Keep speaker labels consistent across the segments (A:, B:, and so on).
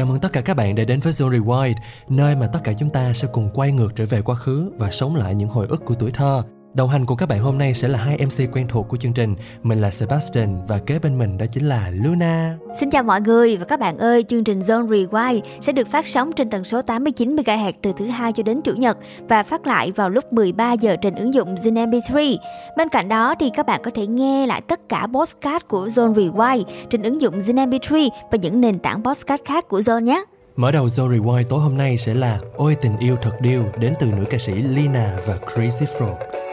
A: Chào mừng tất cả các bạn đã đến với Zone Rewind, nơi mà tất cả chúng ta sẽ cùng quay ngược trở về quá khứ và sống lại những hồi ức của tuổi thơ. Đồng hành cùng các bạn hôm nay sẽ là hai MC quen thuộc của chương trình. Mình là Sebastian và kế bên mình đó chính là Luna.
B: Xin chào mọi người và các bạn ơi, chương trình Zone Rewind sẽ được phát sóng trên tần số 89 MHz từ thứ hai cho đến chủ nhật và phát lại vào lúc 13 giờ trên ứng dụng Zin MP3. Bên cạnh đó thì các bạn có thể nghe lại tất cả podcast của Zone Rewind trên ứng dụng Zin MP3 và những nền tảng podcast khác của Zone nhé.
A: Mở đầu Zone Rewind tối hôm nay sẽ là Ôi tình yêu thật điêu đến từ nữ ca sĩ Lina và Crazy Frog.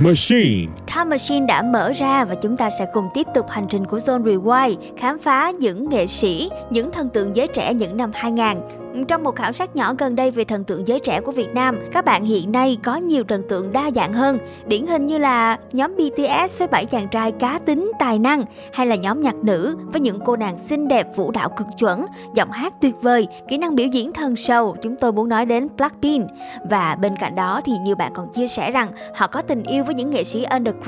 B: Machine. Time Machine đã mở ra và chúng ta sẽ cùng tiếp tục hành trình của Zone Rewind khám phá những nghệ sĩ, những thần tượng giới trẻ những năm 2000. Trong một khảo sát nhỏ gần đây về thần tượng giới trẻ của Việt Nam, các bạn hiện nay có nhiều thần tượng đa dạng hơn, điển hình như là nhóm BTS với bảy chàng trai cá tính, tài năng, hay là nhóm nhạc nữ với những cô nàng xinh đẹp, vũ đạo cực chuẩn, giọng hát tuyệt vời, kỹ năng biểu diễn thần sầu. Chúng tôi muốn nói đến Blackpink. Và bên cạnh đó thì nhiều bạn còn chia sẻ rằng họ có tình yêu với những nghệ sĩ underground,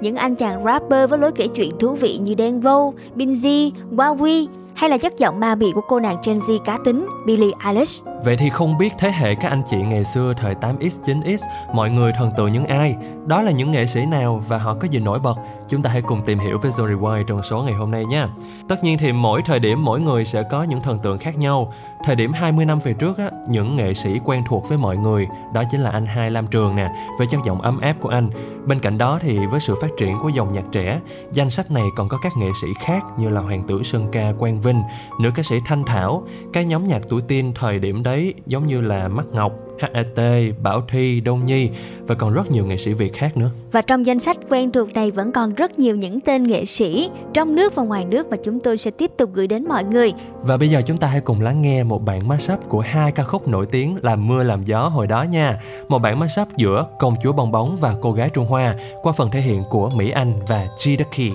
B: những anh chàng rapper với lối kể chuyện thú vị như Đen Vô, Binz, Huawei hay là chất giọng ma mị của cô nàng Gen Z cá tính Billie Eilish.
C: Vậy thì không biết thế hệ các anh chị ngày xưa thời 8X, 9X, mọi người thần tượng những ai? Đó là những nghệ sĩ nào và họ có gì nổi bật? Chúng ta hãy cùng tìm hiểu với Zone Rewind trong số ngày hôm nay nha. Tất nhiên thì mỗi thời điểm mỗi người sẽ có những thần tượng khác nhau. Thời điểm 20 năm về trước á, những nghệ sĩ quen thuộc với mọi người đó chính là anh Hai Lam Trường nè, với chất giọng ấm áp của anh. Bên cạnh đó thì với sự phát triển của dòng nhạc trẻ, danh sách này còn có các nghệ sĩ khác như là Hoàng tử Sơn Ca Quang Vinh, nữ ca sĩ Thanh Thảo, cái nhóm nhạc tuổi teen thời điểm đấy giống như là Mắt Ngọc, HET, Bảo Thi, Đông Nhi và còn rất nhiều nghệ sĩ Việt khác nữa.
B: Và trong danh sách quen thuộc này vẫn còn rất nhiều những tên nghệ sĩ trong nước và ngoài nước mà chúng tôi sẽ tiếp tục gửi đến mọi người.
C: Và bây giờ chúng ta hãy cùng lắng nghe một bản mashup của hai ca khúc nổi tiếng làm mưa làm gió hồi đó nha. Một bản mashup giữa Công chúa bong bóng và cô gái Trung Hoa qua phần thể hiện của Mỹ Anh và G Ducky.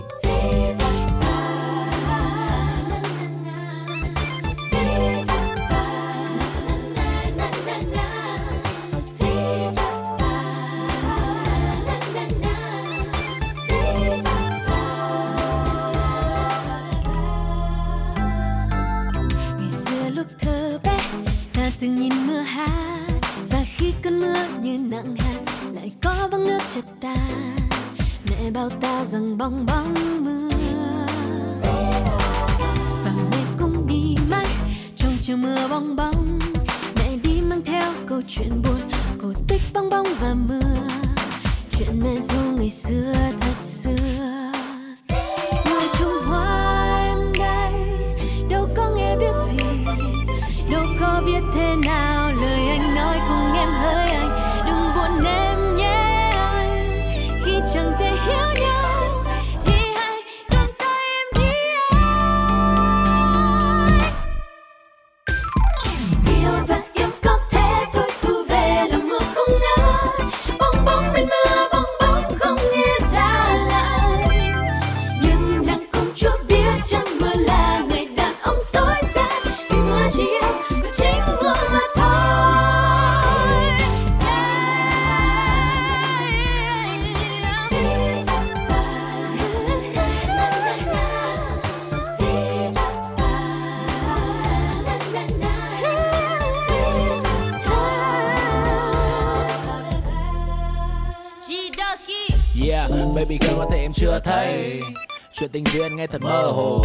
D: Nghe thật mơ hồ.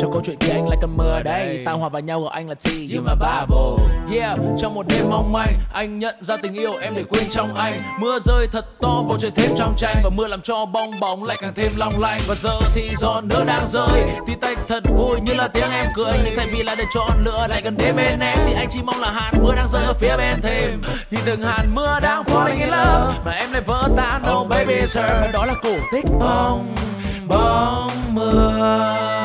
D: Trong câu chuyện kia anh lại cầm mưa đây. Tao hòa vào nhau gọi anh là T you my Bible yeah trong một đêm mong manh anh nhận ra tình yêu em để quên trong anh. Mưa rơi thật to bầu trời thêm trong tranh. Và mưa làm cho bong bóng lại càng thêm long lanh. Và giờ thì gió nữa đang rơi. Thì tay thật vui như là tiếng em cười. Nhưng thay vì là để chọn lựa lại gần đến bên em thì anh chỉ mong là hạt mưa đang rơi ở phía bên thêm. Thì từng hạt mưa đang falling in love mà em lại vỡ tan. Oh baby sir đó là cổ tích bong bóng mưa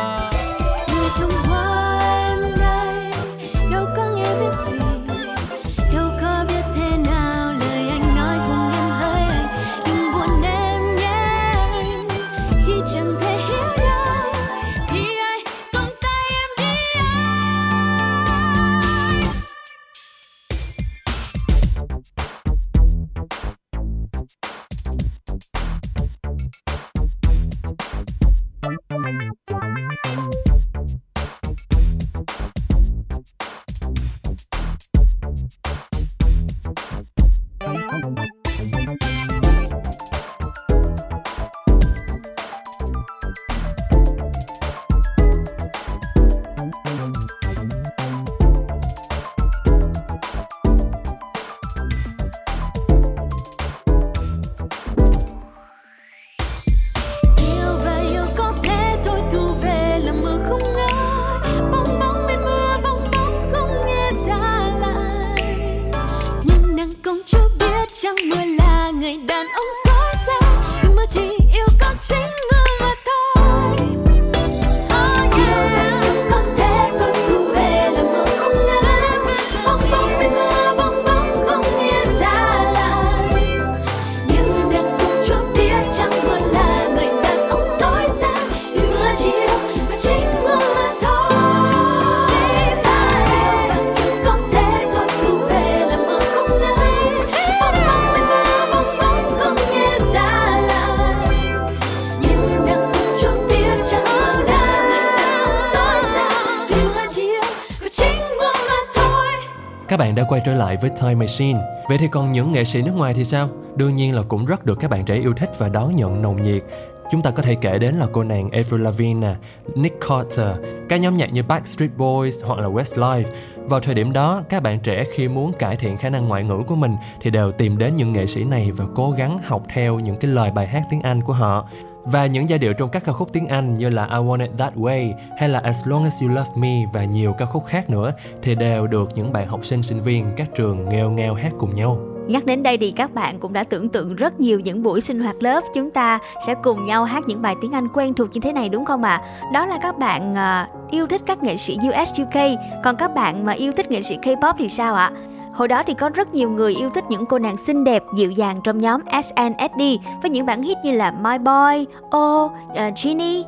C: các bạn đã quay trở lại với Time Machine. Vậy thì còn những nghệ sĩ nước ngoài thì sao? Đương nhiên là cũng rất được các bạn trẻ yêu thích và đón nhận nồng nhiệt. Chúng ta có thể kể đến là cô nàng Avril Lavigne, Nick Carter, các nhóm nhạc như Backstreet Boys hoặc là Westlife. Vào thời điểm đó, các bạn trẻ khi muốn cải thiện khả năng ngoại ngữ của mình thì đều tìm đến những nghệ sĩ này và cố gắng học theo những cái lời bài hát tiếng Anh của họ. Và những giai điệu trong các ca khúc tiếng Anh như là I Want It That Way hay là As Long As You Love Me và nhiều ca khúc khác nữa thì đều được những bạn học sinh sinh viên các trường nghèo nghèo hát cùng nhau.
B: Nhắc đến đây thì các bạn cũng đã tưởng tượng rất nhiều những buổi sinh hoạt lớp chúng ta sẽ cùng nhau hát những bài tiếng Anh quen thuộc như thế này đúng không ạ? À? Đó là các bạn uh, yêu thích các nghệ sĩ US UK, còn các bạn mà yêu thích nghệ sĩ K-pop thì sao ạ? À? Hồi đó thì có rất nhiều người yêu thích những cô nàng xinh đẹp, dịu dàng trong nhóm SNSD với những bản hit như là My Boy, Oh, uh, Genie.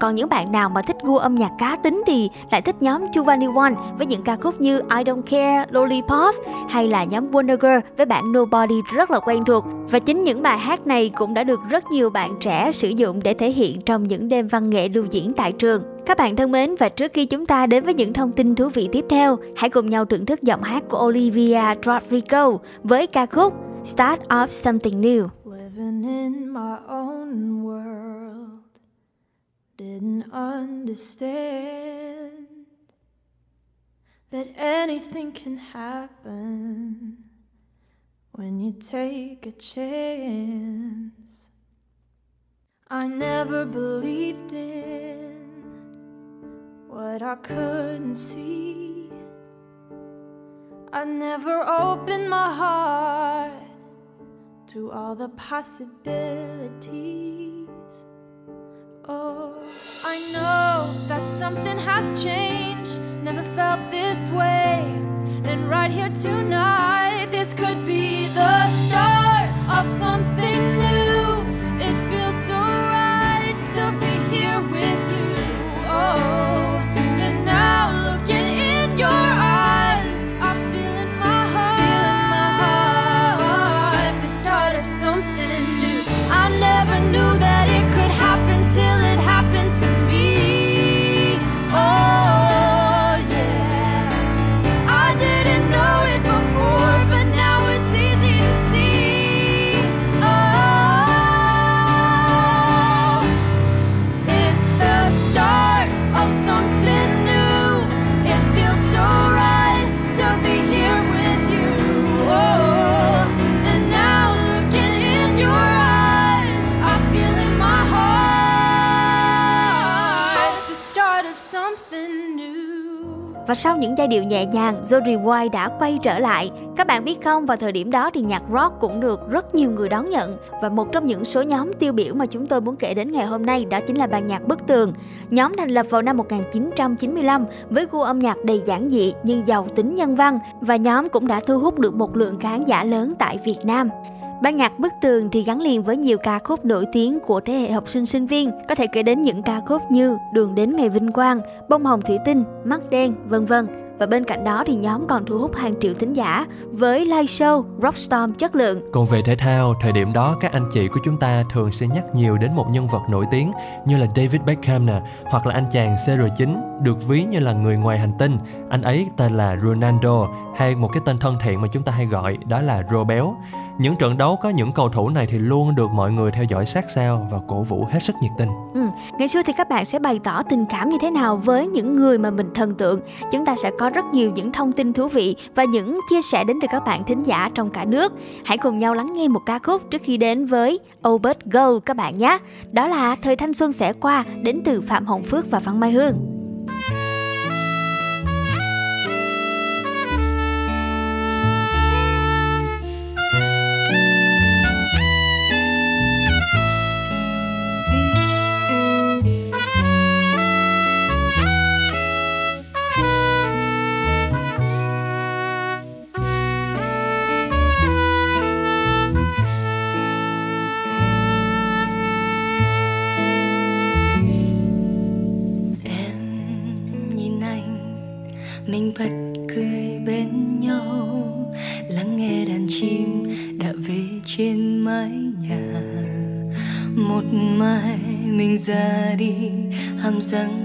B: Còn những bạn nào mà thích gu âm nhạc cá tính thì lại thích nhóm 211 với những ca khúc như I Don't Care, Lollipop hay là nhóm Wonder Girl với bản Nobody rất là quen thuộc. Và chính những bài hát này cũng đã được rất nhiều bạn trẻ sử dụng để thể hiện trong những đêm văn nghệ lưu diễn tại trường. Các bạn thân mến và trước khi chúng ta đến với những thông tin thú vị tiếp theo, hãy cùng nhau thưởng thức giọng hát của Olivia Rodrigo với ca khúc Start of Something New. Living in my own world Didn't understand That anything can happen When you take a chance I never believed in what I couldn't see. I never opened my heart to all the possibilities. Oh, I know that something has changed, never felt this way. And right here tonight, this could be the start of something Và sau những giai điệu nhẹ nhàng, Jody White đã quay trở lại. Các bạn biết không, vào thời điểm đó thì nhạc rock cũng được rất nhiều người đón nhận. Và một trong những số nhóm tiêu biểu mà chúng tôi muốn kể đến ngày hôm nay đó chính là ban nhạc Bức Tường. Nhóm thành lập vào năm 1995 với gu âm nhạc đầy giản dị nhưng giàu tính nhân văn và nhóm cũng đã thu hút được một lượng khán giả lớn tại Việt Nam. Ban nhạc Bức Tường thì gắn liền với nhiều ca khúc nổi tiếng của thế hệ học sinh sinh viên, có thể kể đến những ca khúc như Đường đến ngày vinh quang, Bông hồng thủy tinh, Mắt đen, vân vân. Và bên cạnh đó thì nhóm còn thu hút hàng triệu thính giả với live show Rockstorm chất lượng.
C: Còn về thể thao, thời điểm đó các anh chị của chúng ta thường sẽ nhắc nhiều đến một nhân vật nổi tiếng như là David Beckham nè, hoặc là anh chàng CR9 được ví như là người ngoài hành tinh. Anh ấy tên là Ronaldo hay một cái tên thân thiện mà chúng ta hay gọi đó là Rô Béo. Những trận đấu có những cầu thủ này thì luôn được mọi người theo dõi sát sao và cổ vũ hết sức nhiệt tình.
B: Ừ, ngày xưa thì các bạn sẽ bày tỏ tình cảm như thế nào với những người mà mình thần tượng. Chúng ta sẽ có rất nhiều những thông tin thú vị và những chia sẻ đến từ các bạn thính giả trong cả nước. Hãy cùng nhau lắng nghe một ca khúc trước khi đến với Obert Go các bạn nhé. Đó là Thời thanh xuân sẽ qua đến từ Phạm Hồng Phước và Văn Mai Hương.
E: Hàm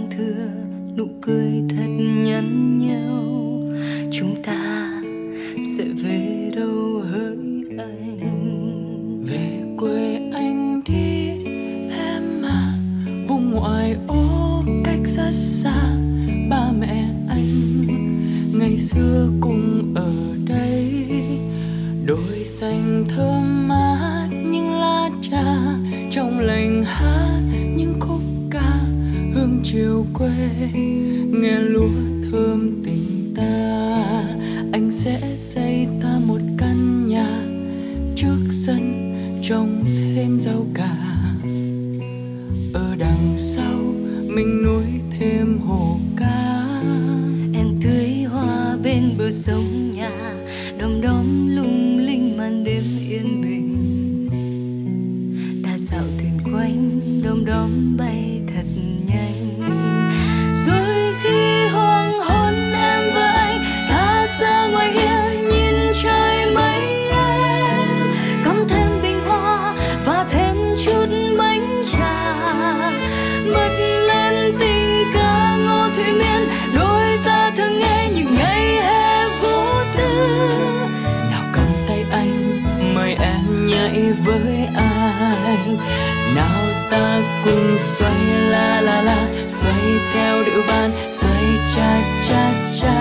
F: khung xoay la la la, xoay theo điệu van, xoay cha cha cha.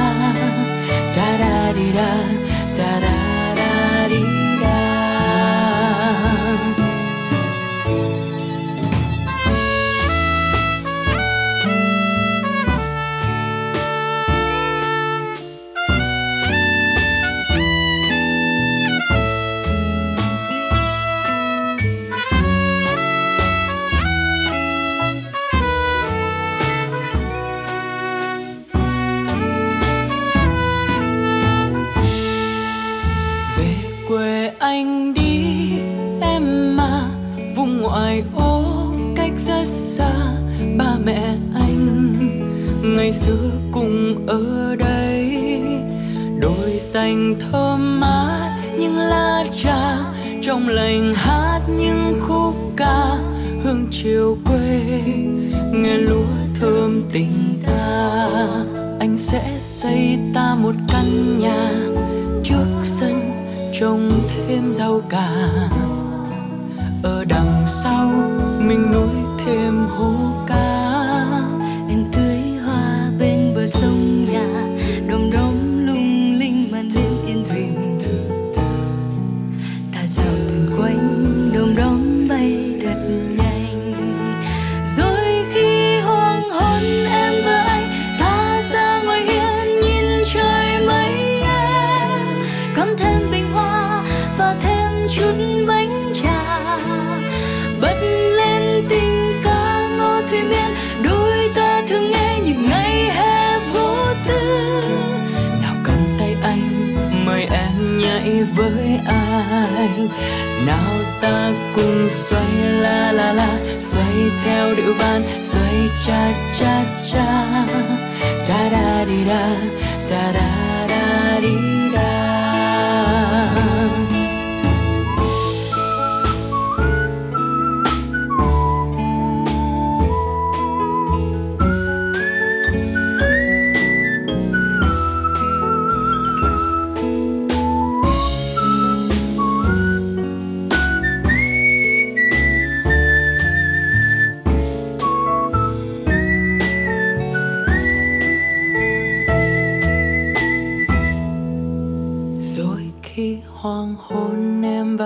F: Da da đi da. sẽ xây ta một căn nhà. Trước sân trồng thêm rau cà. Ở đằng sau, mình nuôi thêm hố cá. Em tưới hoa bên bờ sông. với ai. Nào ta cùng xoay la la la, xoay theo điệu van, xoay cha cha cha. Ta da đi da ta da da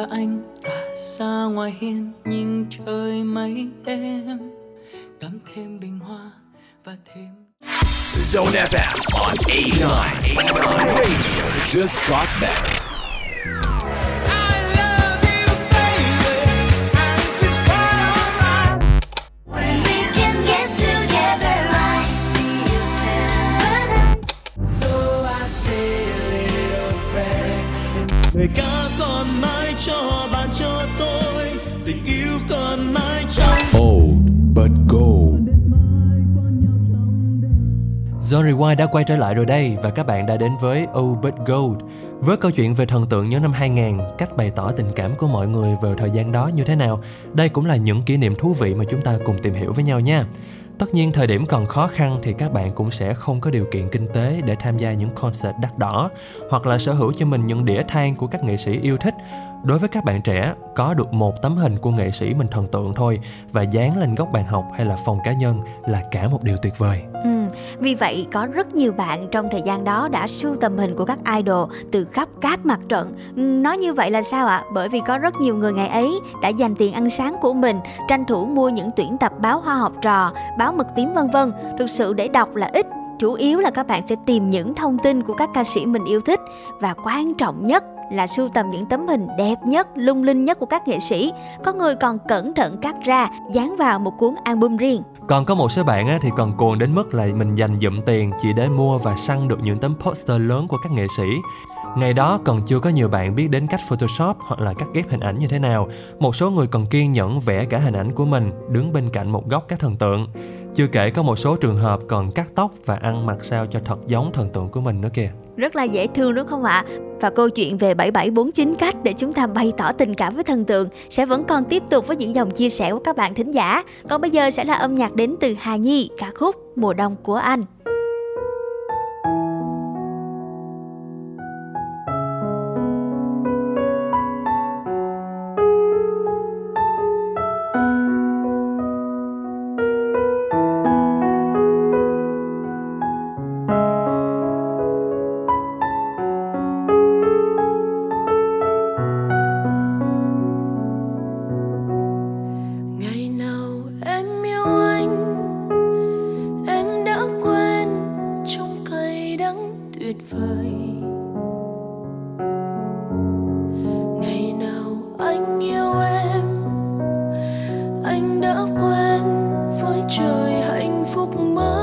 F: ba anh tả ra ngoài hiên nhìn trời mấy em cắm thêm bình hoa và thêm
G: Zone FM on 89 Just got better.
H: cho bạn cho tôi tình yêu còn mãi trong
G: old but gold
C: John Rewind đã quay trở lại rồi đây và các bạn đã đến với Old But Gold với câu chuyện về thần tượng những năm 2000, cách bày tỏ tình cảm của mọi người vào thời gian đó như thế nào. Đây cũng là những kỷ niệm thú vị mà chúng ta cùng tìm hiểu với nhau nha. Tất nhiên thời điểm còn khó khăn thì các bạn cũng sẽ không có điều kiện kinh tế để tham gia những concert đắt đỏ hoặc là sở hữu cho mình những đĩa than của các nghệ sĩ yêu thích Đối với các bạn trẻ, có được một tấm hình của nghệ sĩ mình thần tượng thôi và dán lên góc bàn học hay là phòng cá nhân là cả một điều tuyệt vời.
B: Ừ, vì vậy có rất nhiều bạn trong thời gian đó đã sưu tầm hình của các idol từ khắp các mặt trận. Ừ, nói như vậy là sao ạ? Bởi vì có rất nhiều người ngày ấy đã dành tiền ăn sáng của mình, tranh thủ mua những tuyển tập báo Hoa học trò, báo mực tím vân vân. Thực sự để đọc là ít, chủ yếu là các bạn sẽ tìm những thông tin của các ca sĩ mình yêu thích và quan trọng nhất là sưu tầm những tấm hình đẹp nhất, lung linh nhất của các nghệ sĩ. Có người còn cẩn thận cắt ra, dán vào một cuốn album riêng.
C: Còn có một số bạn á, thì còn cuồng đến mức là mình dành dụm tiền chỉ để mua và săn được những tấm poster lớn của các nghệ sĩ. Ngày đó còn chưa có nhiều bạn biết đến cách Photoshop hoặc là cắt ghép hình ảnh như thế nào. Một số người còn kiên nhẫn vẽ cả hình ảnh của mình đứng bên cạnh một góc các thần tượng. Chưa kể có một số trường hợp còn cắt tóc và ăn mặc sao cho thật giống thần tượng của mình nữa kìa.
B: Rất là dễ thương đúng không ạ? Và câu chuyện về 7749 cách để chúng ta bày tỏ tình cảm với thần tượng sẽ vẫn còn tiếp tục với những dòng chia sẻ của các bạn thính giả. Còn bây giờ sẽ là âm nhạc đến từ Hà Nhi, ca khúc Mùa đông của anh.
A: Anh đã quen với trời hạnh phúc mới.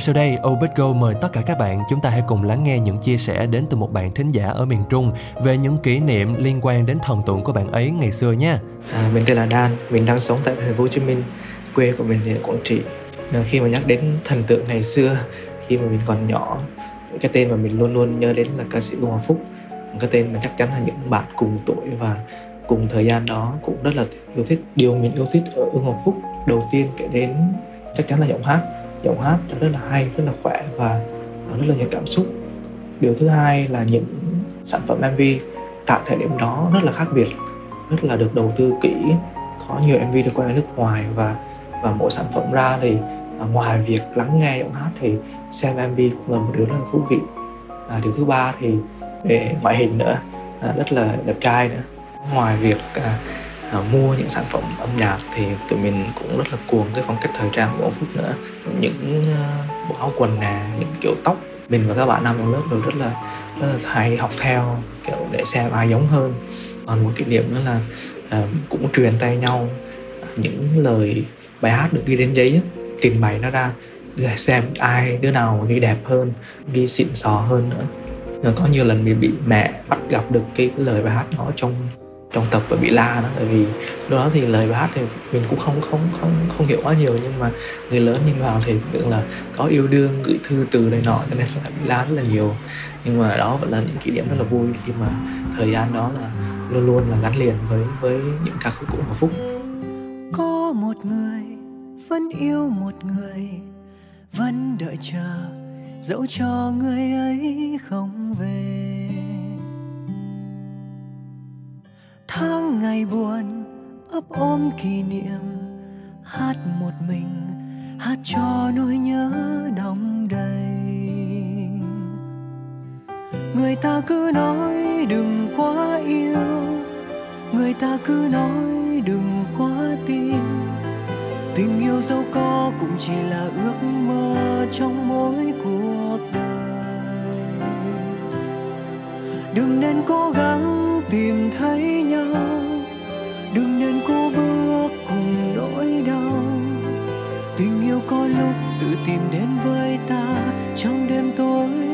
C: Ngay sau đây, Obit Go mời tất cả các bạn chúng ta hãy cùng lắng nghe những chia sẻ đến từ một bạn thính giả ở miền Trung về những kỷ niệm liên quan đến thần tượng của bạn ấy ngày xưa nha.
I: À, mình tên là Dan, mình đang sống tại thành phố Hồ Chí Minh, quê của mình thì ở Quảng Trị. À, khi mà nhắc đến thần tượng ngày xưa, khi mà mình còn nhỏ, cái tên mà mình luôn luôn nhớ đến là ca sĩ Ngô Hoàng Phúc. Cái tên mà chắc chắn là những bạn cùng tuổi và cùng thời gian đó cũng rất là yêu thích. Điều mình yêu thích ở Ngô Hoàng Phúc đầu tiên kể đến chắc chắn là giọng hát. Giọng hát rất là hay, rất là khỏe và rất là nhiều cảm xúc. Điều thứ hai là những sản phẩm MV tại thời điểm đó rất là khác biệt rất là được đầu tư kỹ có nhiều MV được quay ở nước ngoài và và mỗi sản phẩm ra thì à, ngoài việc lắng nghe giọng hát thì xem MV cũng là một điều rất là thú vị à, điều thứ ba thì về ngoại hình nữa à, rất là đẹp trai nữa ngoài việc à, à, mua những sản phẩm âm nhạc thì tụi mình cũng rất là cuồng cái phong cách thời trang của ông Phúc nữa. Những uh, bộ áo quần nè những kiểu tóc mình và các bạn nam trong lớp đều rất là rất là hay học theo kiểu để xem ai giống hơn. Còn một kỷ niệm nữa là uh, cũng truyền tay nhau những lời bài hát được ghi đến giấy trình bày nó ra để xem ai đứa nào ghi đẹp hơn ghi xịn sò hơn nữa. Rồi có nhiều lần mình bị mẹ bắt gặp được cái, cái lời bài hát đó trong trong tập và bị la đó, tại vì lúc đó thì lời bài hát thì mình cũng không không không không hiểu quá nhiều, nhưng mà người lớn nhìn vào thì tưởng là có yêu đương, gửi thư từ này nọ, cho nên là bị la rất là nhiều. Nhưng mà đó vẫn là những kỷ niệm rất là vui khi mà thời gian đó là luôn luôn là gắn liền với với những ca khúc của Hòa Phúc.
J: Có một người vẫn yêu một người, vẫn đợi chờ dẫu cho người ấy không về. Tháng ngày buồn, ấp ôm kỷ niệm, hát một mình, hát cho nỗi nhớ đong đầy. Người ta cứ nói đừng quá yêu, người ta cứ nói đừng quá tin. Tình yêu dẫu có cũng chỉ là ước mơ trong mỗi cuộc đời. Đừng nên cố gắng tìm thấy tự tìm đến với ta trong đêm tối.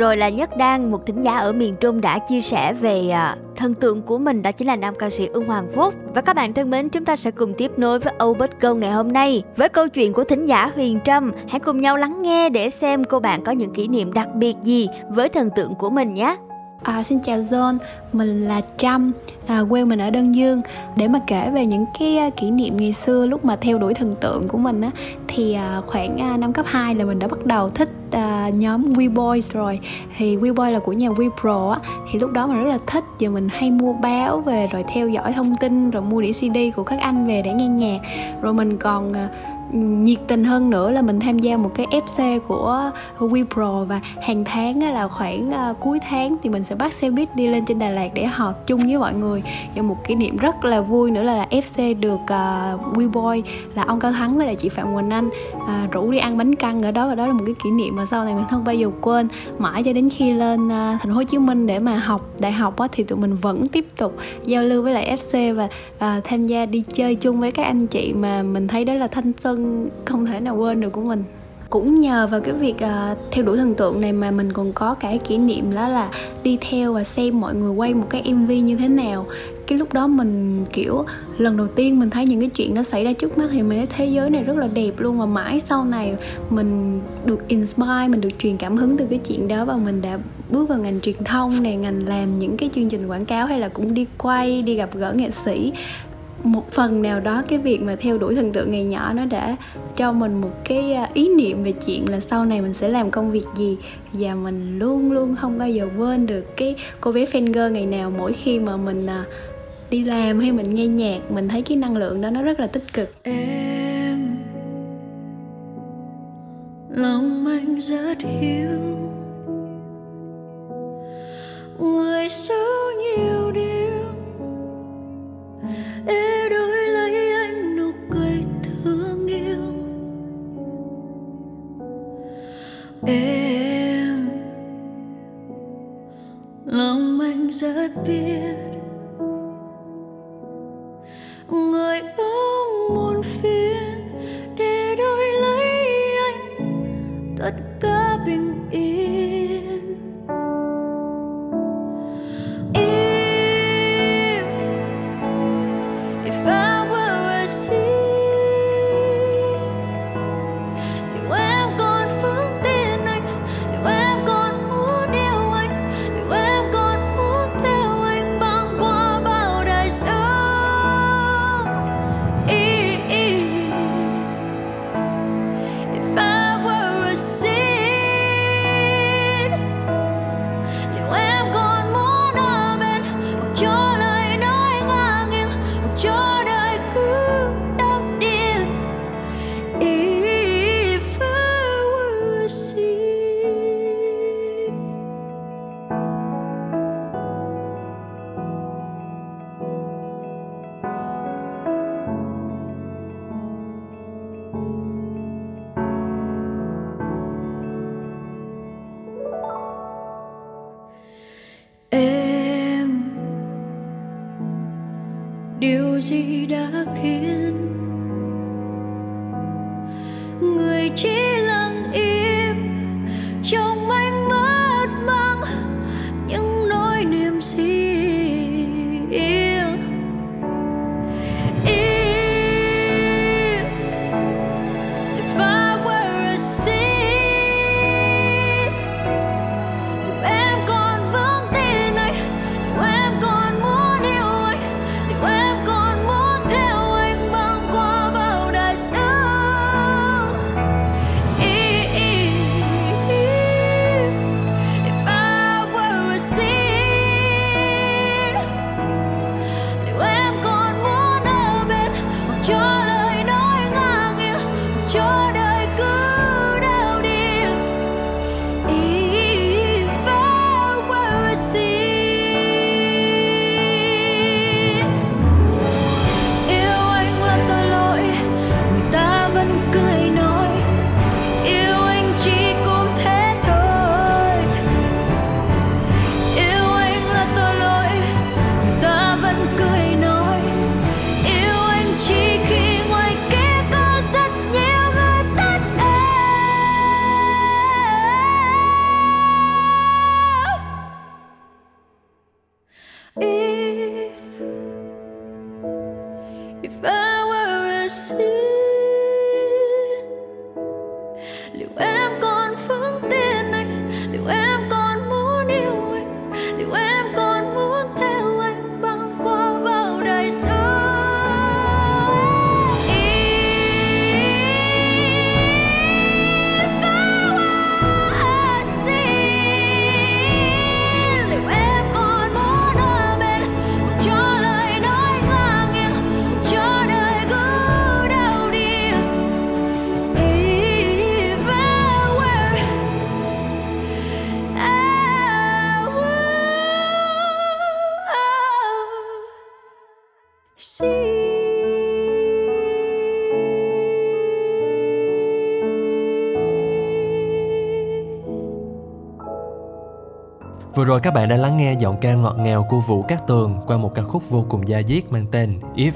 B: Rồi là Nhất Đan, một thính giả ở miền Trung đã chia sẻ về à, thần tượng của mình đó chính là nam ca sĩ Ưng Hoàng Phúc. Và các bạn thân mến, chúng ta sẽ cùng tiếp nối với Âu Bất Câu ngày hôm nay với câu chuyện của thính giả Huyền Trâm. Hãy cùng nhau lắng nghe để xem cô bạn có những kỷ niệm đặc biệt gì với thần tượng của mình nhé.
K: À, xin chào John, mình là Trâm, à, quê mình ở Đơn Dương. Để mà kể về những cái à, kỷ niệm ngày xưa lúc mà theo đuổi thần tượng của mình á Thì à, khoảng à, năm cấp 2 là mình đã bắt đầu thích à, nhóm We Boys rồi. Thì We Boys là của nhà We Pro á Thì lúc đó mình rất là thích và mình hay mua báo về rồi theo dõi thông tin Rồi mua đĩa CD của các anh về để nghe nhạc. Rồi mình còn à, nhiệt tình hơn nữa là mình tham gia một cái FC của WePro và hàng tháng là khoảng ờ, cuối tháng thì mình sẽ bắt xe buýt đi lên trên Đà Lạt để họp chung với mọi người. Và một kỷ niệm rất là vui nữa là, là FC được ờ, uh, WeBoy là ông Cao Thắng với lại chị Phạm Quỳnh Anh uh, rủ đi ăn bánh căn ở đó. Và đó là một cái kỷ niệm mà sau này mình không bao giờ quên. Mãi cho đến khi lên uh, thành phố Hồ Chí Minh để mà học đại học á, thì tụi mình vẫn tiếp tục giao lưu với lại FC và uh, tham gia đi chơi chung với các anh chị mà mình thấy đó là thanh xuân không thể nào quên được của mình. Cũng nhờ vào cái việc uh, theo đuổi thần tượng này mà mình còn có cái kỷ niệm đó là đi theo và xem mọi người quay một cái mv như thế nào. Cái lúc đó mình kiểu lần đầu tiên mình thấy những cái chuyện nó xảy ra trước mắt thì mình thấy thế giới này rất là đẹp luôn và mãi sau này mình được inspire mình được truyền cảm hứng từ cái chuyện đó và mình đã bước vào ngành truyền thông này ngành làm những cái chương trình quảng cáo hay là cũng đi quay đi gặp gỡ nghệ sĩ một phần nào đó cái việc mà theo đuổi thần tượng ngày nhỏ nó đã cho mình một cái à, ý niệm về chuyện là sau này mình sẽ làm công việc gì. Và mình luôn luôn không bao giờ quên được cái cô bé fan girl ngày nào mỗi khi mà mình à, đi làm hay mình nghe nhạc, mình thấy cái năng lượng đó nó rất là tích cực.
E: Em, lòng anh rất hiếu người sao nhiều điều để đổi lấy anh nụ cười thương yêu. Em, lòng anh rất biết. Người ơi
C: Vừa rồi các bạn đã lắng nghe giọng ca ngọt ngào của Vũ Cát Tường qua một ca khúc vô cùng da diết mang tên If.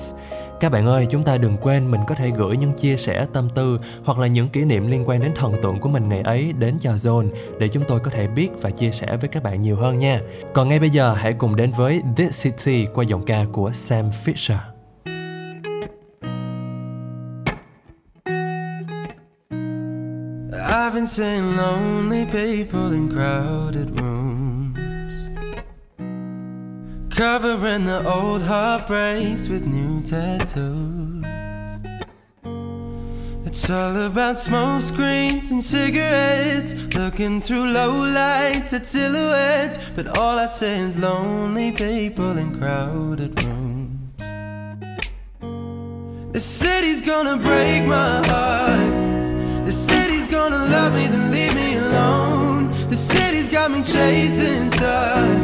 C: Các bạn ơi, chúng ta đừng quên mình có thể gửi những chia sẻ tâm tư hoặc là những kỷ niệm liên quan đến thần tượng của mình ngày ấy đến cho Zone để chúng tôi có thể biết và chia sẻ với các bạn nhiều hơn nha. Còn ngay bây giờ hãy cùng đến với This City qua giọng ca của Sam Fisher.
L: I've been seeing lonely people in crowded rooms, covering the old heartbreaks with new tattoos. It's all about smoke screens and cigarettes, looking through low lights at silhouettes. But all I see is lonely people in crowded rooms. The city's gonna break my heart. The city's gonna love me, then leave me alone. The city's got me chasing stars.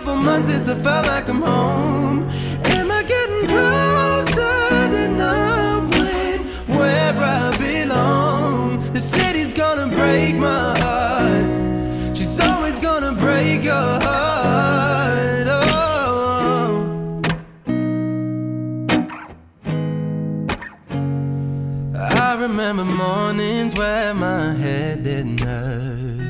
L: Couple months since I felt like I'm home. Am I getting closer to knowing where I belong? The city's gonna break my heart. She's always gonna break your heart. Oh. I remember mornings where my head didn't hurt.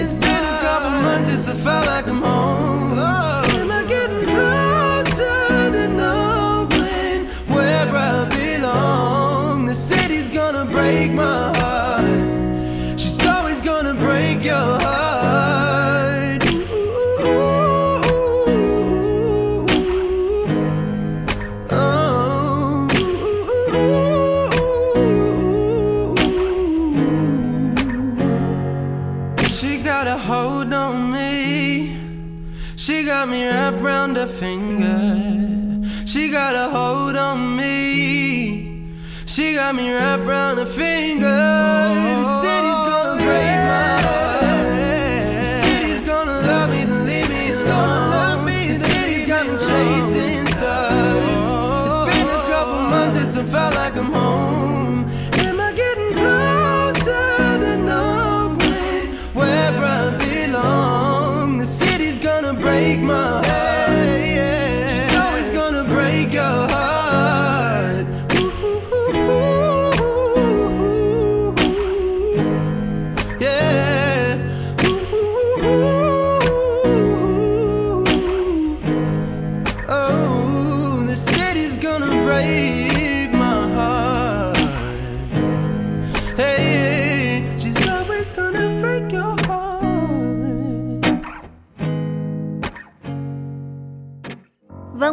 L: moments, it's I felt like I'm home. Her finger. She got a hold on me. She got me wrapped around her finger.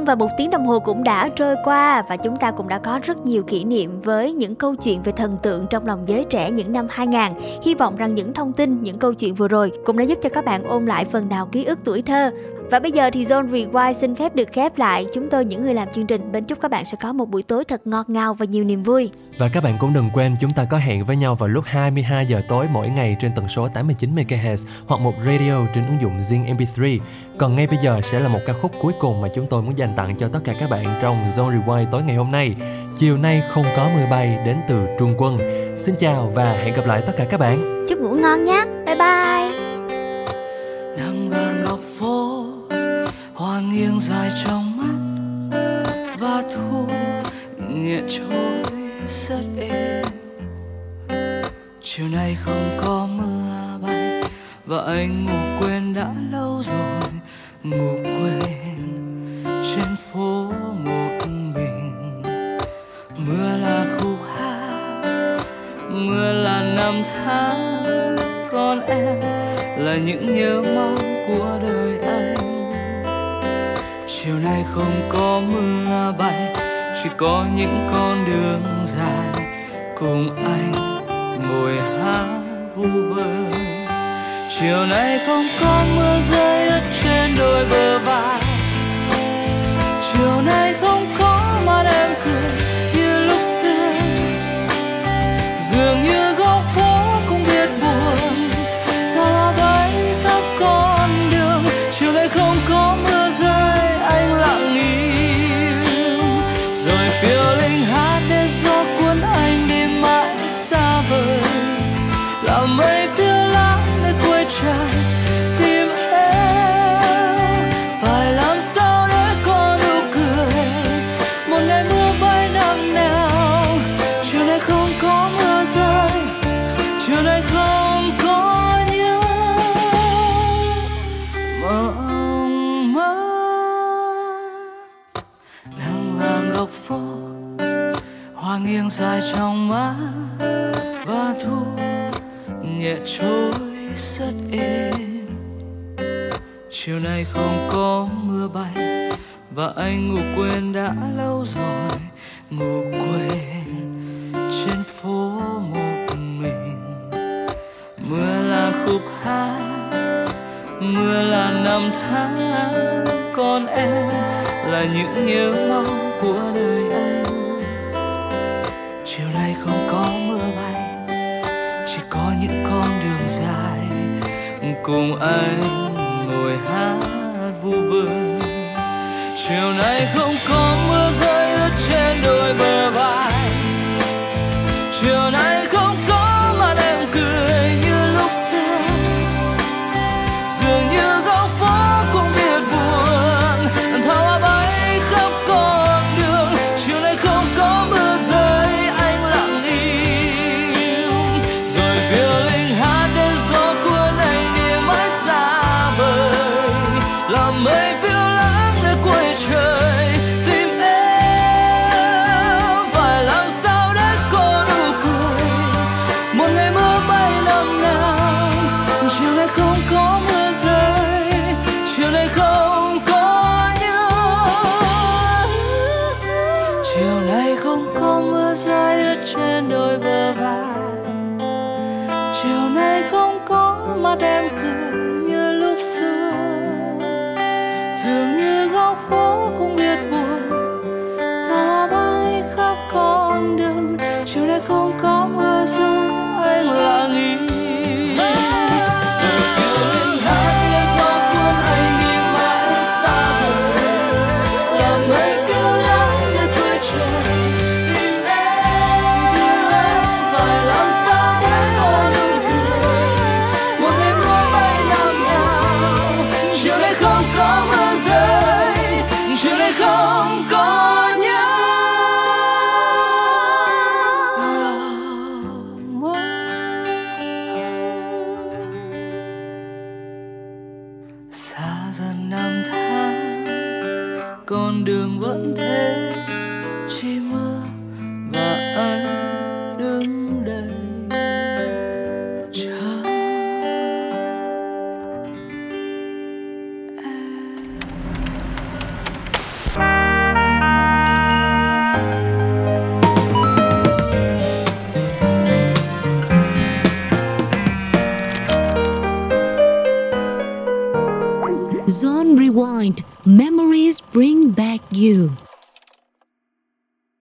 B: Và một tiếng đồng hồ cũng đã trôi qua và chúng ta cũng đã có rất nhiều kỷ niệm với những câu chuyện về thần tượng trong lòng giới trẻ những năm 2000. Hy vọng rằng những thông tin, những câu chuyện vừa rồi cũng đã giúp cho các bạn ôm lại phần nào ký ức tuổi thơ. Và bây giờ thì Zone Rewind xin phép được khép lại. Chúng tôi những người làm chương trình bên chúc các bạn sẽ có một buổi tối thật ngọt ngào và nhiều niềm vui.
C: Và các bạn cũng đừng quên chúng ta có hẹn với nhau vào lúc 22 giờ tối mỗi ngày trên tần số 89 MHz hoặc một radio trên ứng dụng Zing MP3. Còn ngay bây giờ sẽ là một ca khúc cuối cùng mà chúng tôi muốn dành tặng cho tất cả các bạn trong Zone Rewind tối ngày hôm nay. Chiều nay không có mưa bay đến từ Trung Quân. Xin chào và hẹn gặp lại tất cả các bạn.
B: Chúc ngủ ngon nhé.
M: Nghiêng dài trong mắt và thu nhẹ trôi rất êm. Chiều nay không có mưa bay và anh ngủ quên đã lâu rồi. Ngủ quên trên phố một mình. Mưa là khúc hát, mưa là năm tháng. Còn em là những nhớ mong của đời em chiều nay không có mưa bay, chỉ có những con đường dài cùng anh ngồi hát vu vơ. Chiều nay không có mưa rơi ướt trên đôi bờ vai, chiều nay dài trong má và thu nhẹ trôi rất êm. Chiều nay không có mưa bay và anh ngủ quên đã lâu rồi. Ngủ quên trên phố một mình. Mưa là khúc hát, mưa là năm tháng. Còn em là những nhớ mong của đời anh chiều nay không có mưa bay, chỉ có những con đường dài. Cùng anh ngồi hát vu vơ. Chiều nay không có mưa rơi ướt trên đôi bờ vai.